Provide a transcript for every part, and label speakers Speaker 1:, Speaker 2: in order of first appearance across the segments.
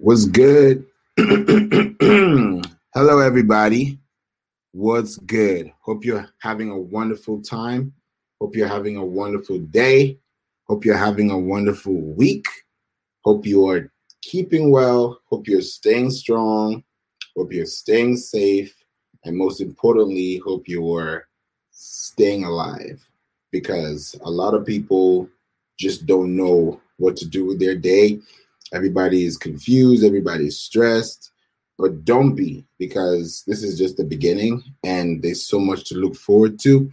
Speaker 1: What's good? Hello, everybody. What's good? Hope you're having a wonderful time. Hope you're having a wonderful day. Hope you're having a wonderful week. Hope you are keeping well. Hope you're staying strong. Hope you're staying safe. And most importantly, hope you are staying alive because a lot of people just don't know what to do with their day Everybody is confused, everybody is stressed, but don't be because this is just the beginning and there's so much to look forward to.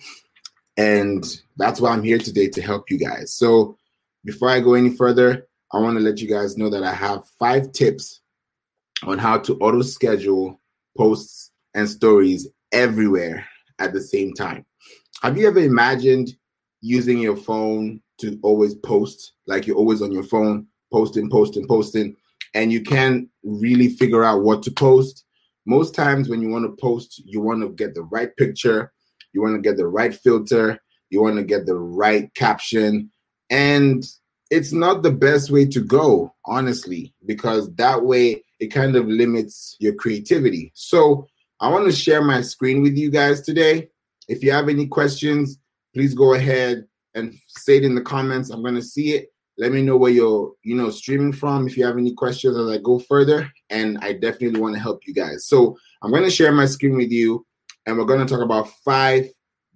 Speaker 1: And that's why I'm here today to help you guys. So, before I go any further, I want to let you guys know that I have five tips on how to auto schedule posts and stories everywhere at the same time. Have you ever imagined using your phone to always post, like you're always on your phone, posting, posting, posting, and you can't really figure out what to post. Most times, when you want to post, you want to get the right picture, you want to get the right filter, you want to get the right caption, and it's not the best way to go, honestly, because that way it kind of limits your creativity. So, I want to share my screen with you guys today. If you have any questions, please go ahead and say it in the comments. I'm going to see it let me know where you're you know streaming from. If you have any questions as i go further and i definitely want to help you guys. So i'm going to share my screen with you and we're going to talk about five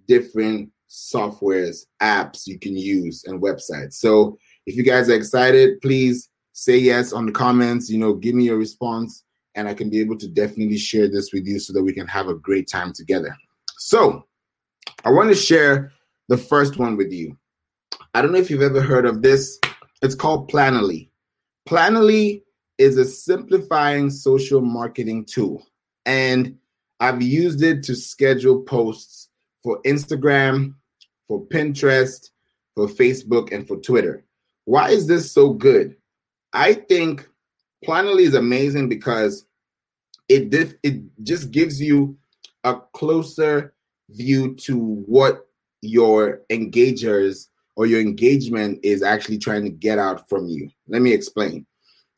Speaker 1: different softwares apps you can use and websites. So if you guys are excited please say yes on the comments you know give me your response and i can be able to definitely share this with you so that we can have a great time together. So i want to share the first one with you. I don't know if you've ever heard of this. It's called Planoly. Planoly is a simplifying social marketing tool, and I've used it to schedule posts for Instagram, for Pinterest, for Facebook, and for Twitter. Why is this so good? I think Planoly is amazing because it it just gives you a closer view to what your engagers or your engagement is actually trying to get out from you. Let me explain.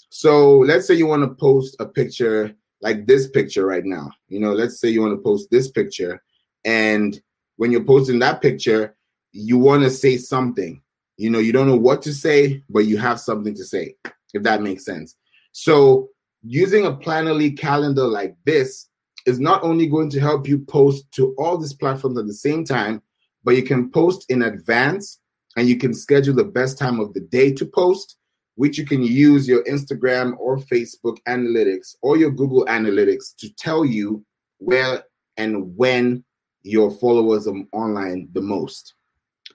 Speaker 1: So let's say you want to post a picture like this picture right now. You know, let's say you want to post this picture, and when you're posting that picture, you want to say something. You know, you don't know what to say, but you have something to say, if that makes sense. So using a Planoly calendar like this is not only going to help you post to all these platforms at the same time, but you can post in advance and you can schedule the best time of the day to post, which you can use your Instagram or Facebook analytics or your Google analytics to tell you where and when your followers are online the most.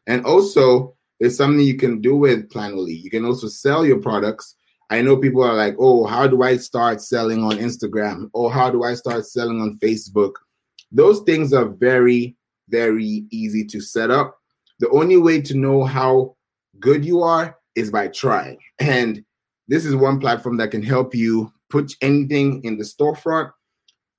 Speaker 1: And also, there's something you can do with Planoly. You can also sell your products. I know people are like, oh, how do I start selling on Instagram? Or how do I start selling on Facebook? Those things are very, very easy to set up the only way to know how good you are is by trying. And this is one platform that can help you put anything in the storefront.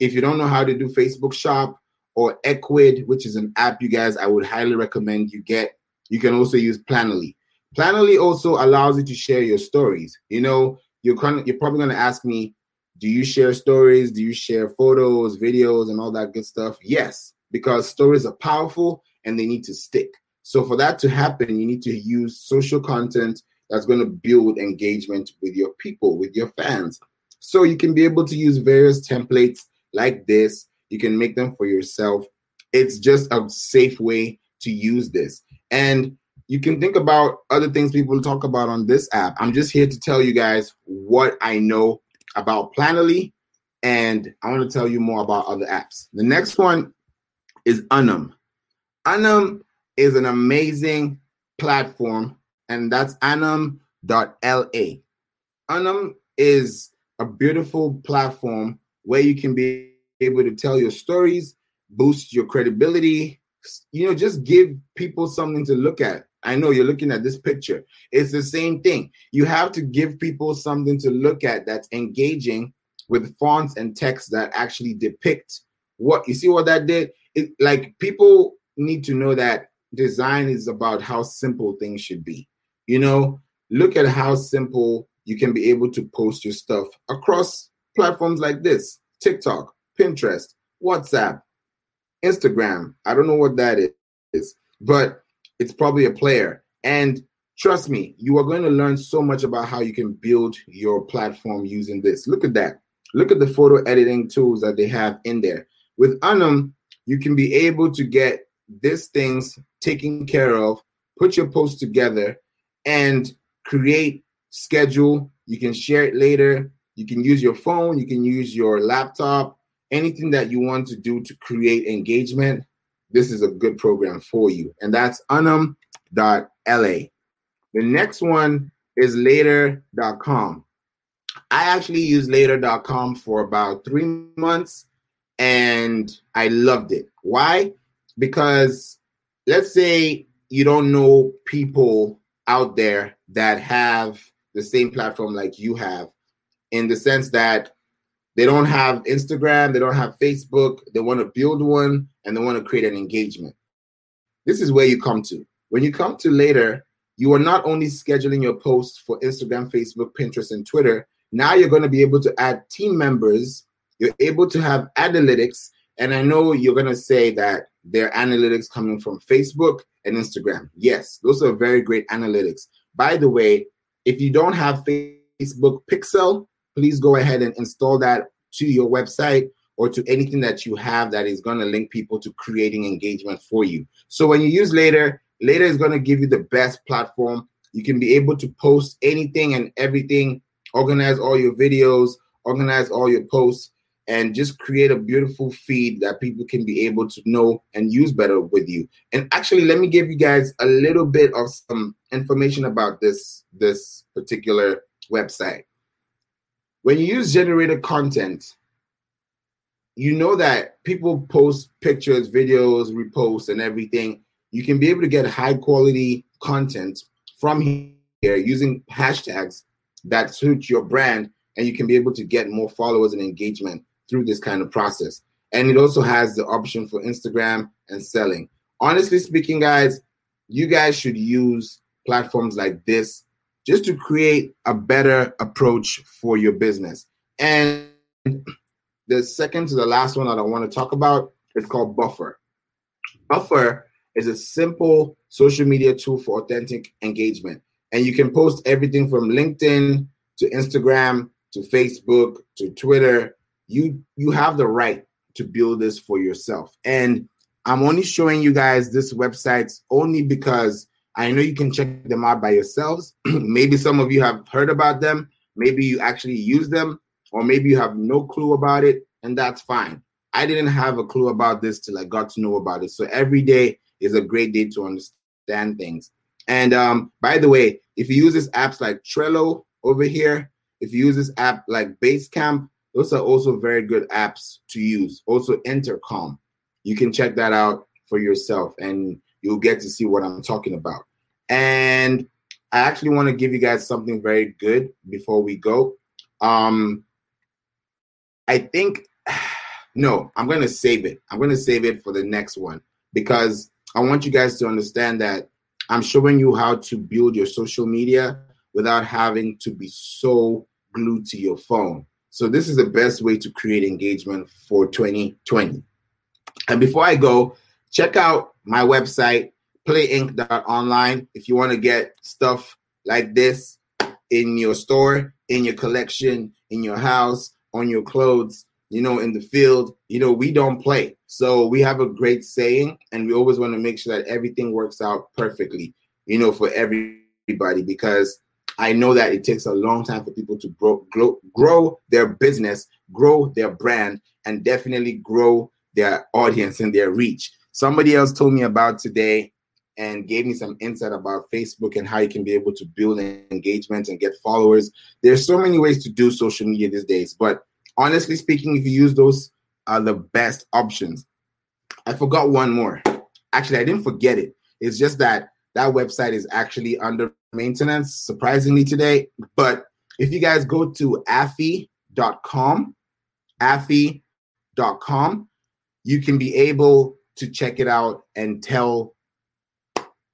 Speaker 1: If you don't know how to do Facebook Shop or Ecwid, which is an app you guys I would highly recommend you get, you can also use Planoly. Planoly also allows you to share your stories. You know, you're kind you're probably going to ask me, do you share stories? Do you share photos, videos, and all that good stuff? Yes, because stories are powerful and they need to stick. So for that to happen, you need to use social content that's going to build engagement with your people, with your fans. So you can be able to use various templates like this. You can make them for yourself. It's just a safe way to use this. And you can think about other things people talk about on this app. I'm just here to tell you guys what I know about Planoly, and I want to tell you more about other apps. The next one is Unum. Unum is an amazing platform, and that's unum.la. Unum is a beautiful platform where you can be able to tell your stories, boost your credibility, you know, just give people something to look at. I know you're looking at this picture. It's the same thing. You have to give people something to look at that's engaging with fonts and text that actually depict what you see what that did. It like people need to know that design is about how simple things should be. You know, look at how simple you can be able to post your stuff across platforms like this TikTok, Pinterest, WhatsApp, Instagram. I don't know what that is, but it's probably a player. And trust me, you are going to learn so much about how you can build your platform using this. Look at that. Look at the photo editing tools that they have in there. With Unum, you can be able to get these things taken care of, put your post together, and create schedule. You can share it later. You can use your phone, you can use your laptop, anything that you want to do to create engagement. This is a good program for you. And that's unum.la. The next one is later.com. I actually used later.com for about three months and I loved it. Why? Because let's say you don't know people out there that have the same platform like you have, in the sense that they don't have Instagram, they don't have Facebook, they want to build one and they want to create an engagement. This is where you come to. When you come to later, you are not only scheduling your posts for Instagram, Facebook, Pinterest, and Twitter, now you're going to be able to add team members. You're able to have analytics. And I know you're going to say that there are analytics coming from Facebook and Instagram. Yes, those are very great analytics. By the way, if you don't have Facebook Pixel, please go ahead and install that to your website or to anything that you have that is going to link people to creating engagement for you. So when you use Later, Later is going to give you the best platform. You can be able to post anything and everything organize all your videos, organize all your posts, and just create a beautiful feed that people can be able to know and use better with you. And actually, let me give you guys a little bit of some information about this this particular website. When you use generated content, you know that people post pictures, videos, reposts, and everything. You can be able to get high quality content from here using hashtags that suit your brand and you can be able to get more followers and engagement through this kind of process. And it also has the option for Instagram and selling. Honestly speaking, guys, you guys should use platforms like this just to create a better approach for your business. And the second to the last one that I want to talk about is called Buffer. Buffer is a simple social media tool for authentic engagement and you can post everything from LinkedIn to Instagram to Facebook to Twitter. You you have the right to build this for yourself. And I'm only showing you guys this websites only because I know you can check them out by yourselves. maybe some of you have heard about them, maybe you actually use them, or maybe you have no clue about it, and that's fine. I didn't have a clue about this till I got to know about it. So every day is a great day to understand things. And um, by the way, if you use this apps like Trello over here, if you use this app like Basecamp, those are also very good apps to use. Also, Intercom, you can check that out for yourself, and you'll get to see what I'm talking about. And I actually want to give you guys something very good before we go. Um, I think no, I'm going to save it. I'm going to save it for the next one because I want you guys to understand that I'm showing you how to build your social media without having to be so glued to your phone. So this is the best way to create engagement for 2020. And before I go, check out my website, playinc.online, if you want to get stuff like this in your store, in your collection, in your house, on your clothes you know, in the field, you know, we don't play. So we have a great saying, and we always want to make sure that everything works out perfectly, you know, for everybody, because I know that it takes a long time for people to grow, grow, grow their business, grow their brand, and definitely grow their audience and their reach. Somebody else told me about today and gave me some insight about Facebook and how you can be able to build engagement and get followers. There's so many ways to do social media these days, but honestly speaking, if you use those, are the best options. I forgot one more. Actually, I didn't forget it. It's just that that website is actually under maintenance, surprisingly today. But if you guys go to apphi.com, apphi.com, you can be able to check it out and tell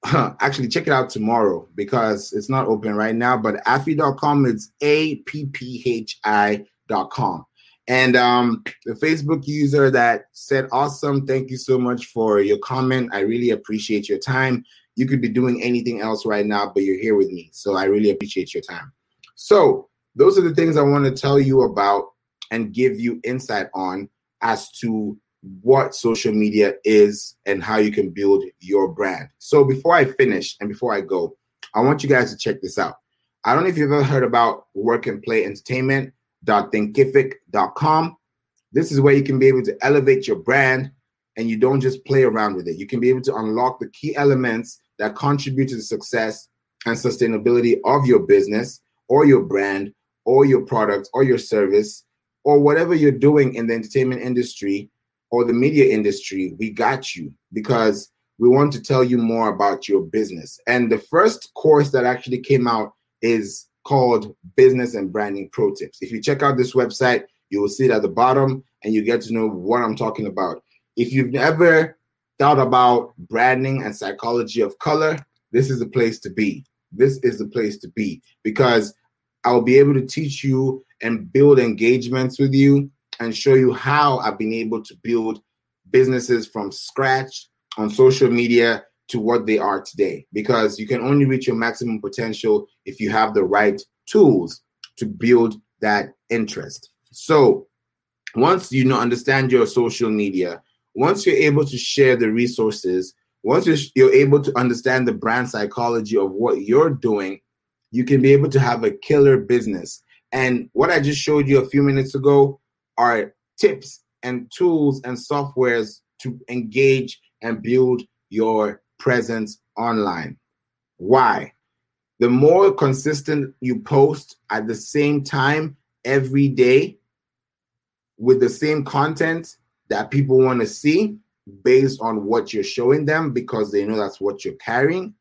Speaker 1: actually check it out tomorrow because it's not open right now. But apphi.com, it's A P P H I.com. And um, the Facebook user that said, Awesome, thank you so much for your comment. I really appreciate your time. You could be doing anything else right now, but you're here with me. So I really appreciate your time. So, those are the things I want to tell you about and give you insight on as to what social media is and how you can build your brand. So before I finish and before I go, I want you guys to check this out. I don't know if you've ever heard about work and play entertainment.thinkific.com. This is where you can be able to elevate your brand and you don't just play around with it. You can be able to unlock the key elements that contribute to the success and sustainability of your business or your brand or your product or your service or whatever you're doing in the entertainment industry or the media industry, we got you because we want to tell you more about your business. And the first course that actually came out is called Business and Branding Pro Tips. If you check out this website, you will see it at the bottom and you get to know what I'm talking about. If you've never thought about branding and psychology of color, this is the place to be. This is the place to be because I'll be able to teach you and build engagements with you and show you how I've been able to build businesses from scratch on social media to what they are today. Because you can only reach your maximum potential if you have the right tools to build that interest. So once you know understand your social media, once you're able to share the resources, once you're, you're able to understand the brand psychology of what you're doing, you can be able to have a killer business. And what I just showed you a few minutes ago are tips and tools and softwares to engage and build your presence online. Why? The more consistent you post at the same time every day with the same content that people want to see based on what you're showing them because they know that's what you're carrying,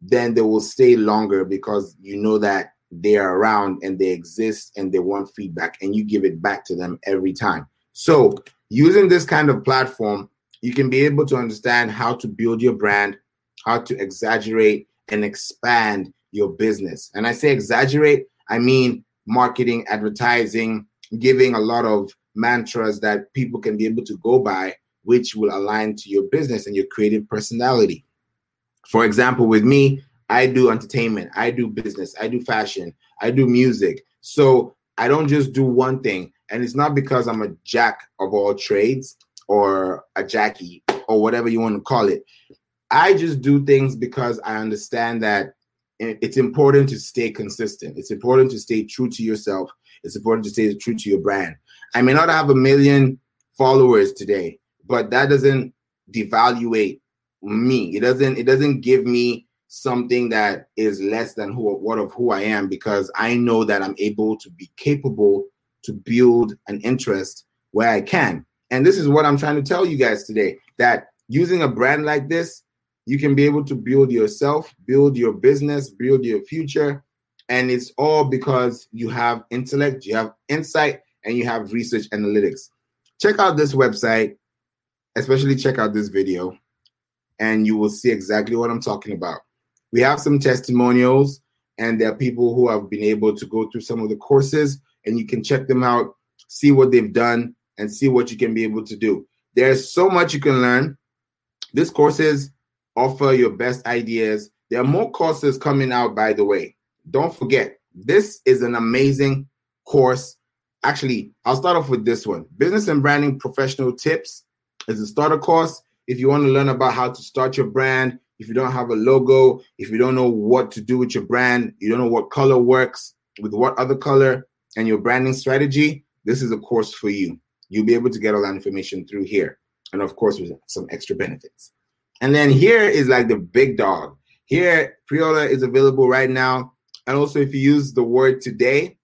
Speaker 1: then they will stay longer because you know that they are around and they exist and they want feedback and you give it back to them every time. So, using this kind of platform, you can be able to understand how to build your brand, how to exaggerate and expand your business. And I say exaggerate, I mean marketing, advertising, giving a lot of mantras that people can be able to go by, which will align to your business and your creative personality. For example, with me, I do entertainment, I do business, I do fashion, I do music. So I don't just do one thing. And it's not because I'm a jack of all trades or a Jackie or whatever you want to call it. I just do things because I understand that it's important to stay consistent. It's important to stay true to yourself. It's important to stay true to your brand. I may not have a million followers today, but that doesn't devaluate me. It doesn't it doesn't give me something that is less than who what of who I am because I know that I'm able to be capable to build an interest where I can. And this is what I'm trying to tell you guys today that using a brand like this, you can be able to build yourself, build your business, build your future. And it's all because you have intellect, you have insight, and you have research analytics. Check out this website, especially check out this video, and you will see exactly what I'm talking about. We have some testimonials and there are people who have been able to go through some of the courses and you can check them out see what they've done and see what you can be able to do. There's so much you can learn. These courses offer your best ideas. There are more courses coming out by the way. Don't forget this is an amazing course actually i'll start off with this one business and branding professional tips is a starter course if you want to learn about how to start your brand if you don't have a logo, if you don't know what to do with your brand, you don't know what color works with what other color and your branding strategy, this is a course for you. You'll be able to get all that information through here. And of course, with some extra benefits. And then here is like the big dog. Here, Priola is available right now. And also, if you use the word today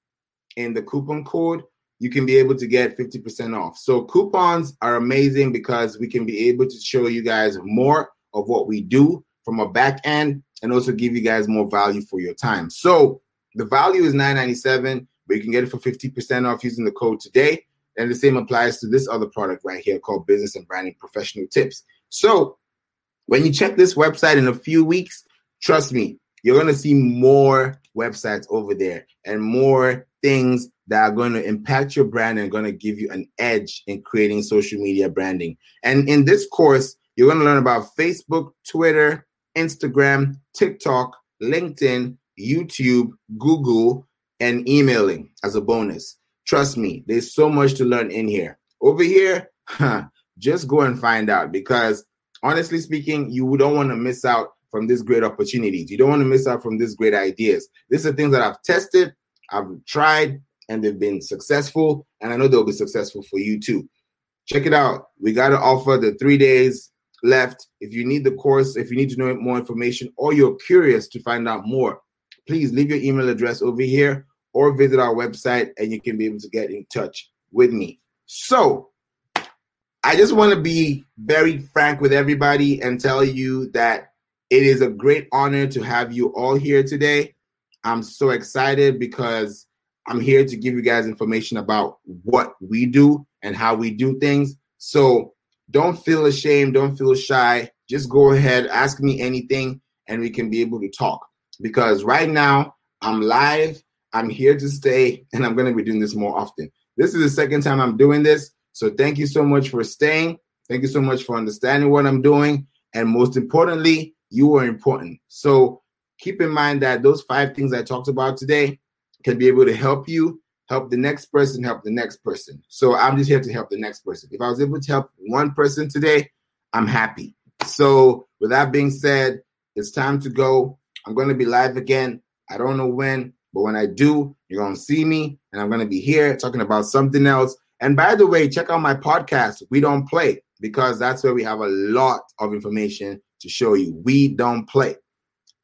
Speaker 1: in the coupon code, you can be able to get 50% off. So, coupons are amazing because we can be able to show you guys more of what we do from a back end and also give you guys more value for your time. So the value is 997, but you can get it for 50% off using the code today. And the same applies to this other product right here called Business and Branding Professional Tips. So When you check this website in a few weeks, trust me, you're going to see more websites over there and more things that are going to impact your brand and going to give you an edge in creating social media branding. And in this course, you're going to learn about Facebook, Twitter, Instagram, TikTok, LinkedIn, YouTube, Google, and emailing as a bonus. Trust me, there's so much to learn in here. Over here, huh, just go and find out because honestly speaking, you don't want to miss out from these great opportunities. You don't want to miss out from these great ideas. These are things that I've tested, I've tried, and they've been successful. And I know they'll be successful for you too. Check it out. We got to offer the three days left. If you need the course, if you need to know more information, or you're curious to find out more, please leave your email address over here or visit our website and you can be able to get in touch with me. So, I just want to be very frank with everybody and tell you that it is a great honor to have you all here today. I'm so excited because I'm here to give you guys information about what we do and how we do things. So don't feel ashamed, don't feel shy. Just go ahead, ask me anything, and we can be able to talk. Because right now, I'm live, I'm here to stay, and I'm going to be doing this more often. This is the second time I'm doing this. So thank you so much for staying. Thank you so much for understanding what I'm doing. And most importantly, you are important. So keep in mind that those five things I talked about today can be able to help you, help the next person, help the next person. So I'm just here to help the next person. If I was able to help one person today, I'm happy. So with that being said, it's time to go. I'm going to be live again. I don't know when, but when I do, you're going to see me and I'm going to be here talking about something else. And by the way, check out my podcast, We Don't Play, because that's where we have a lot of information to show you. We don't play.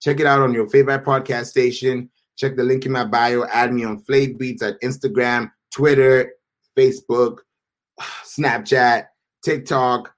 Speaker 1: Check it out on your favorite podcast station. Check the link in my bio. Add me on Flav Beats at Instagram, Twitter, Facebook, Snapchat, TikTok,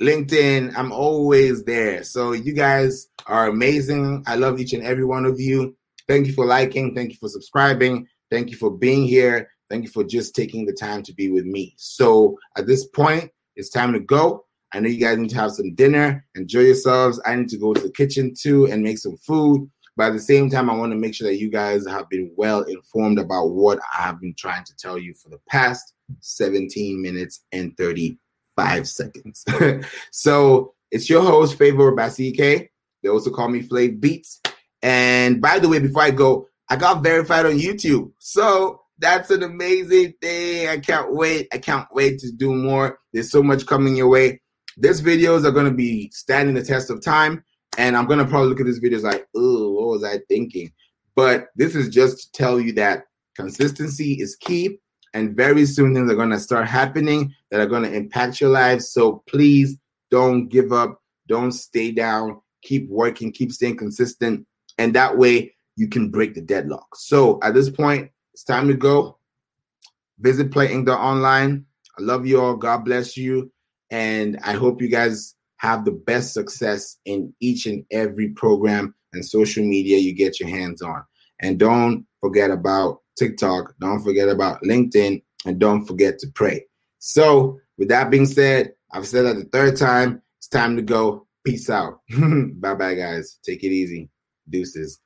Speaker 1: LinkedIn. I'm always there. So you guys are amazing. I love each and every one of you. Thank you for liking. Thank you for subscribing. Thank you for being here. Thank you for just taking the time to be with me. So at this point, it's time to go. I know you guys need to have some dinner, enjoy yourselves. I need to go to the kitchen too and make some food. But at the same time, I want to make sure that you guys have been well informed about what I have been trying to tell you for the past 17 minutes and 35 seconds. so it's your host, Favor Basike. They also call me Flav Beats. And by the way, before I go, I got verified on YouTube. So that's an amazing thing. I can't wait. I can't wait to do more. There's so much coming your way. These videos are going to be standing the test of time. And I'm going to probably look at these videos like, oh, what was I thinking? But this is just to tell you that consistency is key. And very soon things are going to start happening that are going to impact your lives. So please don't give up. Don't stay down. Keep working. Keep staying consistent. And that way you can break the deadlock. So at this point, it's time to go. Visit playing.online. I love you all. God bless you. And I hope you guys have the best success in each and every program and social media you get your hands on. And don't forget about TikTok, don't forget about LinkedIn, and don't forget to pray. So, with that being said, I've said that the third time, it's time to go. Peace out. bye bye, guys. Take it easy. Deuces.